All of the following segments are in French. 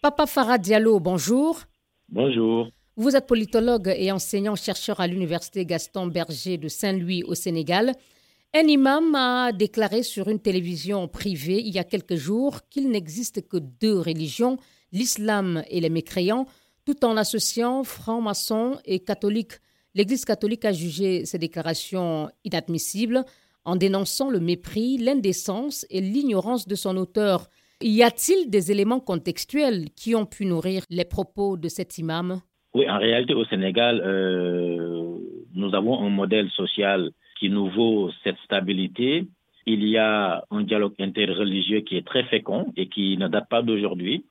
Papa Farah Diallo, bonjour. Bonjour. Vous êtes politologue et enseignant-chercheur à l'université Gaston Berger de Saint-Louis au Sénégal. Un imam a déclaré sur une télévision privée il y a quelques jours qu'il n'existe que deux religions, l'islam et les mécréants, tout en associant francs-maçons et catholiques. L'Église catholique a jugé ces déclarations inadmissibles en dénonçant le mépris, l'indécence et l'ignorance de son auteur. Y a-t-il des éléments contextuels qui ont pu nourrir les propos de cet imam? Oui, en réalité, au Sénégal, euh, nous avons un modèle social qui nous vaut cette stabilité. Il y a un dialogue interreligieux qui est très fécond et qui ne date pas d'aujourd'hui.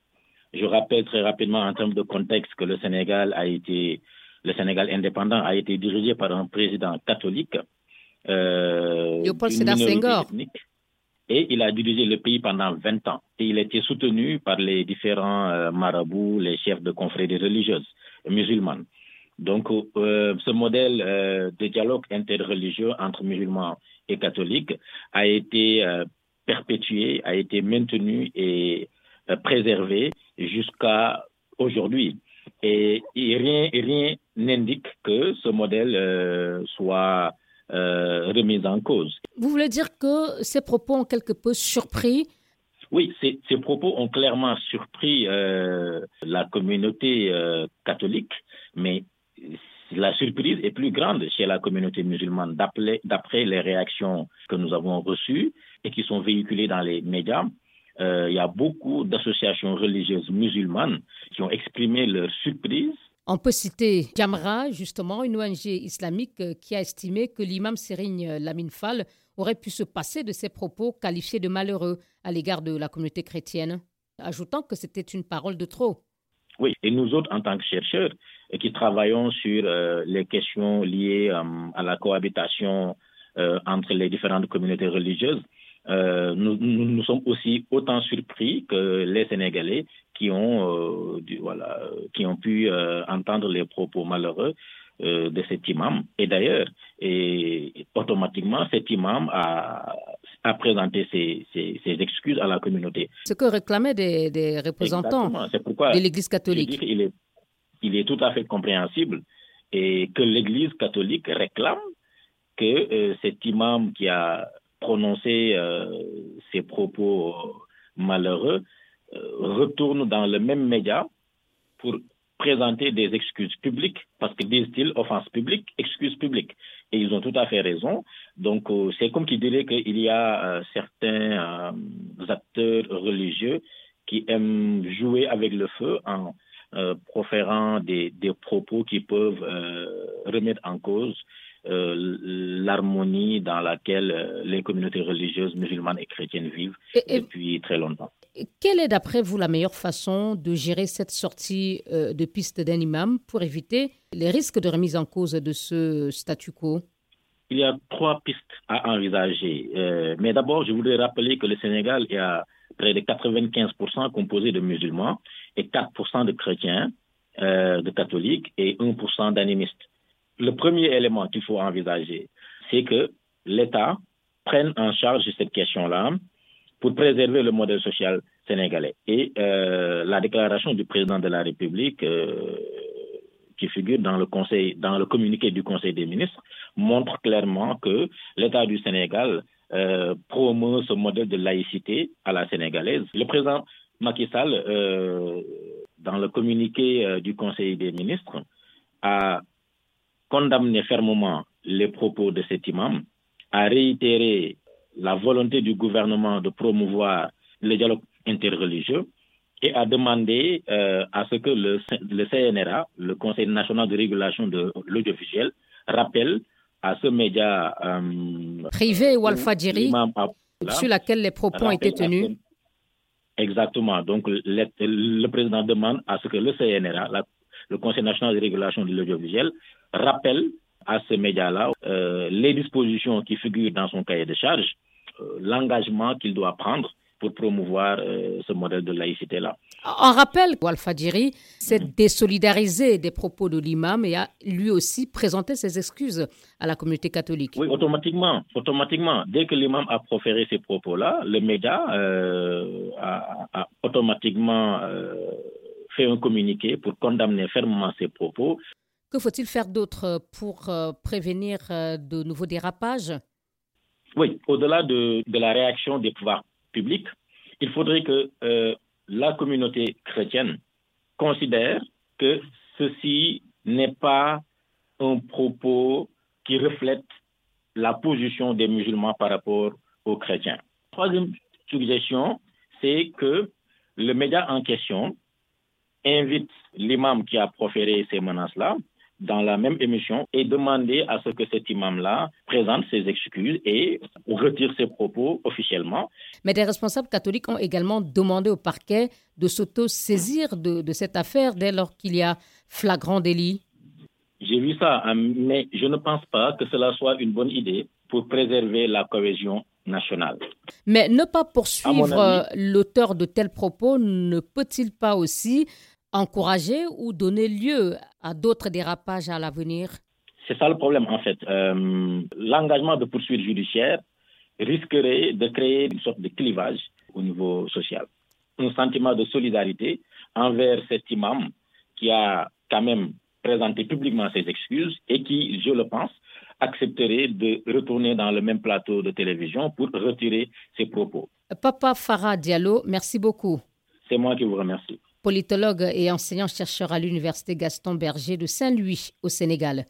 Je rappelle très rapidement en termes de contexte que le Sénégal a été, le Sénégal indépendant a été dirigé par un président catholique. Euh, Senghor. Et il a dirigé le pays pendant 20 ans. Et il été soutenu par les différents euh, marabouts, les chefs de confréries religieuses musulmanes. Donc, euh, ce modèle euh, de dialogue interreligieux entre musulmans et catholiques a été perpétué, a été maintenu et préservé jusqu'à aujourd'hui. Et, rien, rien n'indique que ce modèle soit remis en cause. Vous voulez dire que ces propos ont quelque peu surpris? Oui, ces, ces, propos ont clairement surpris la communauté catholique, mais la surprise est plus grande chez la communauté musulmane d'après les réactions que nous avons reçues et qui sont véhiculées dans les médias. Euh, il y a beaucoup d'associations religieuses musulmanes qui ont exprimé leur surprise. On peut citer Jamra, justement, une ONG islamique euh, qui a estimé que l'imam Serigne Lamine Fall aurait pu se passer de ses propos qualifiés de malheureux à l'égard de la communauté chrétienne, ajoutant que c'était une parole de trop. Oui, et nous autres, en tant que chercheurs, euh, qui travaillons sur euh, les questions liées euh, à la cohabitation entre les différentes communautés religieuses, nous, sommes aussi autant surpris que les Sénégalais qui ont, qui ont pu entendre les propos malheureux de cet imam. Et d'ailleurs, et automatiquement, cet imam a, a présenté ses, ses, ses, excuses à la communauté. Ce que réclamaient des, des représentants de l'Église catholique. il, est, il est tout à fait compréhensible et que l'Église catholique réclame que euh, cet imam qui a prononcé euh, ces propos malheureux euh, retourne dans le même média pour présenter des excuses publiques, parce que disent-ils, offense publique, excuses publiques. Et ils ont tout à fait raison. Donc, c'est comme qui dirait qu'il y a certains acteurs religieux qui aiment jouer avec le feu en euh, proférant des, des, propos qui peuvent euh, remettre en cause euh, l'harmonie dans laquelle les communautés religieuses musulmanes et chrétiennes vivent depuis très longtemps. Quelle est d'après vous la meilleure façon de gérer cette sortie de piste d'un imam pour éviter les risques de remise en cause de ce statu quo? Il y a trois pistes à envisager. Euh, mais d'abord, je voudrais rappeler que le Sénégal est à près de 95% composé de musulmans et 4% de chrétiens, euh, de catholiques et 1% d'animistes. Le premier élément qu'il faut envisager, c'est que l'État prenne en charge cette question-là pour préserver le modèle social sénégalais. Et euh, la déclaration du président de la République euh, qui figure dans le communiqué du Conseil des ministres, montre clairement que l'État du Sénégal euh, promeut ce modèle de laïcité à la sénégalaise. Le président Macky Sall, dans le communiqué du Conseil des ministres, a condamné fermement les propos de cet imam, a réitéré la volonté du gouvernement de promouvoir le dialogue interreligieux et a demandé euh, à ce que le, le, CNRA, le Conseil national de régulation de l'audiovisuel, rappelle à ce média euh, privé Walfadjiri sur laquelle les propos ont été tenus. Exactement. Donc, le, le, président demande à ce que le CNRA, la, le Conseil national de régulation de l'audiovisuel, rappelle à ce média-là euh, les dispositions qui figurent dans son cahier de charge, euh, l'engagement qu'il doit prendre pour promouvoir euh, ce modèle de laïcité-là. On rappelle qu'Al-Fadjiri s'est désolidarisé des propos de l'imam et a lui aussi présenté ses excuses à la communauté catholique. Oui, automatiquement. automatiquement. Dès que l'imam a proféré ces propos-là, le média euh, a, a, automatiquement euh, fait un communiqué pour condamner fermement ces propos. Que faut-il faire d'autre pour euh, prévenir euh, de nouveaux dérapages? Oui, au-delà de, la réaction des pouvoirs publics, il faudrait que euh, la communauté chrétienne considère que ceci n'est pas un propos qui reflète la position des musulmans par rapport aux chrétiens. Troisième suggestion, c'est que le média en question invite l'imam qui a proféré ces menaces-là dans la même émission et demander à ce que cet imam-là présente ses excuses et retire ses propos officiellement. Mais des responsables catholiques ont également demandé au parquet de s'auto-saisir de, de, cette affaire dès lors qu'il y a flagrant délit. J'ai vu ça, hein, mais je ne pense pas que cela soit une bonne idée pour préserver la cohésion nationale. Mais ne pas poursuivre l'auteur de tels propos ne peut-il pas aussi encourager ou donner lieu à d'autres dérapages à l'avenir? C'est ça le problème en fait. Euh, l'engagement de poursuites judiciaires risquerait de créer une sorte de clivage au niveau social. Un sentiment de solidarité envers cet imam qui a quand même présenté publiquement ses excuses et qui, je le pense, accepterait de retourner dans le même plateau de télévision pour retirer ses propos. Papa Farah Diallo, merci beaucoup. C'est moi qui vous remercie politologue et enseignant-chercheur à l'Université Gaston Berger de Saint-Louis au Sénégal.